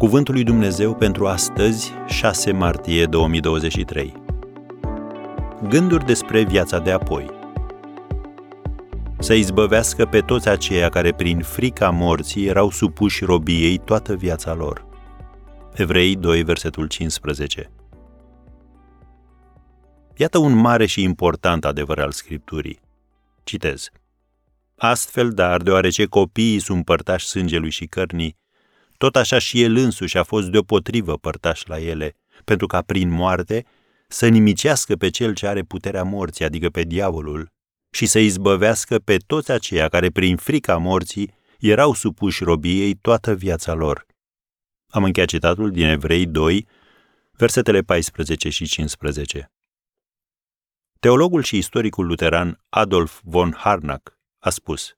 Cuvântul lui Dumnezeu pentru astăzi, 6 martie 2023. Gânduri despre viața de apoi. Să izbăvească pe toți aceia care prin frica morții erau supuși robiei toată viața lor. Evrei 2, versetul 15. Iată un mare și important adevăr al Scripturii. Citez. Astfel, dar, deoarece copiii sunt părtași sângelui și cărnii, tot așa și el însuși a fost deopotrivă părtaș la ele, pentru ca prin moarte să nimicească pe cel ce are puterea morții, adică pe diavolul, și să izbăvească pe toți aceia care prin frica morții erau supuși robiei toată viața lor. Am încheiat citatul din Evrei 2, versetele 14 și 15. Teologul și istoricul luteran Adolf von Harnack a spus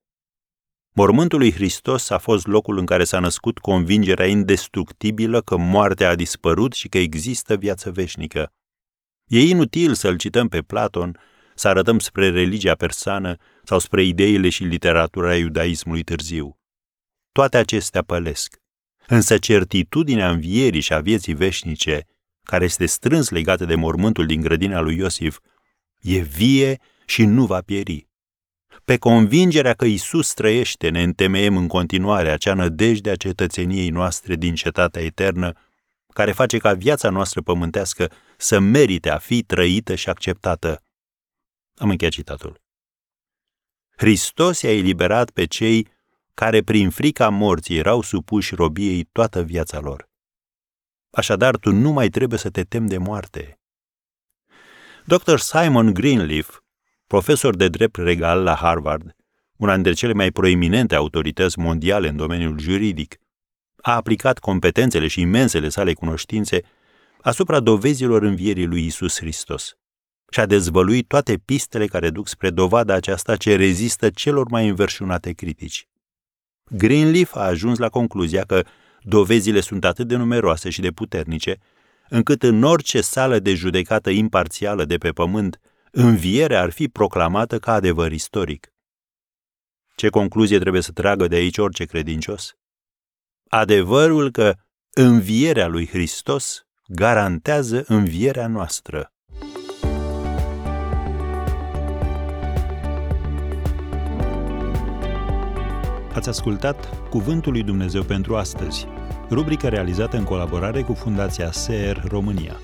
Mormântul lui Hristos a fost locul în care s-a născut convingerea indestructibilă că moartea a dispărut și că există viață veșnică. E inutil să-l cităm pe Platon, să arătăm spre religia persană sau spre ideile și literatura iudaismului târziu. Toate acestea pălesc. Însă certitudinea învierii și a vieții veșnice, care este strâns legată de mormântul din grădina lui Iosif, e vie și nu va pieri. Pe convingerea că Isus trăiește, ne întemeiem în continuare acea nădejde a cetățeniei noastre din cetatea eternă, care face ca viața noastră pământească să merite a fi trăită și acceptată. Am încheiat citatul. Hristos i-a eliberat pe cei care prin frica morții erau supuși robiei toată viața lor. Așadar, tu nu mai trebuie să te temi de moarte. Dr. Simon Greenleaf profesor de drept regal la Harvard, una dintre cele mai proeminente autorități mondiale în domeniul juridic, a aplicat competențele și imensele sale cunoștințe asupra dovezilor învierii lui Isus Hristos și a dezvăluit toate pistele care duc spre dovada aceasta ce rezistă celor mai înverșunate critici. Greenleaf a ajuns la concluzia că dovezile sunt atât de numeroase și de puternice, încât în orice sală de judecată imparțială de pe pământ învierea ar fi proclamată ca adevăr istoric. Ce concluzie trebuie să tragă de aici orice credincios? Adevărul că învierea lui Hristos garantează învierea noastră. Ați ascultat Cuvântul lui Dumnezeu pentru astăzi, rubrica realizată în colaborare cu Fundația SER România.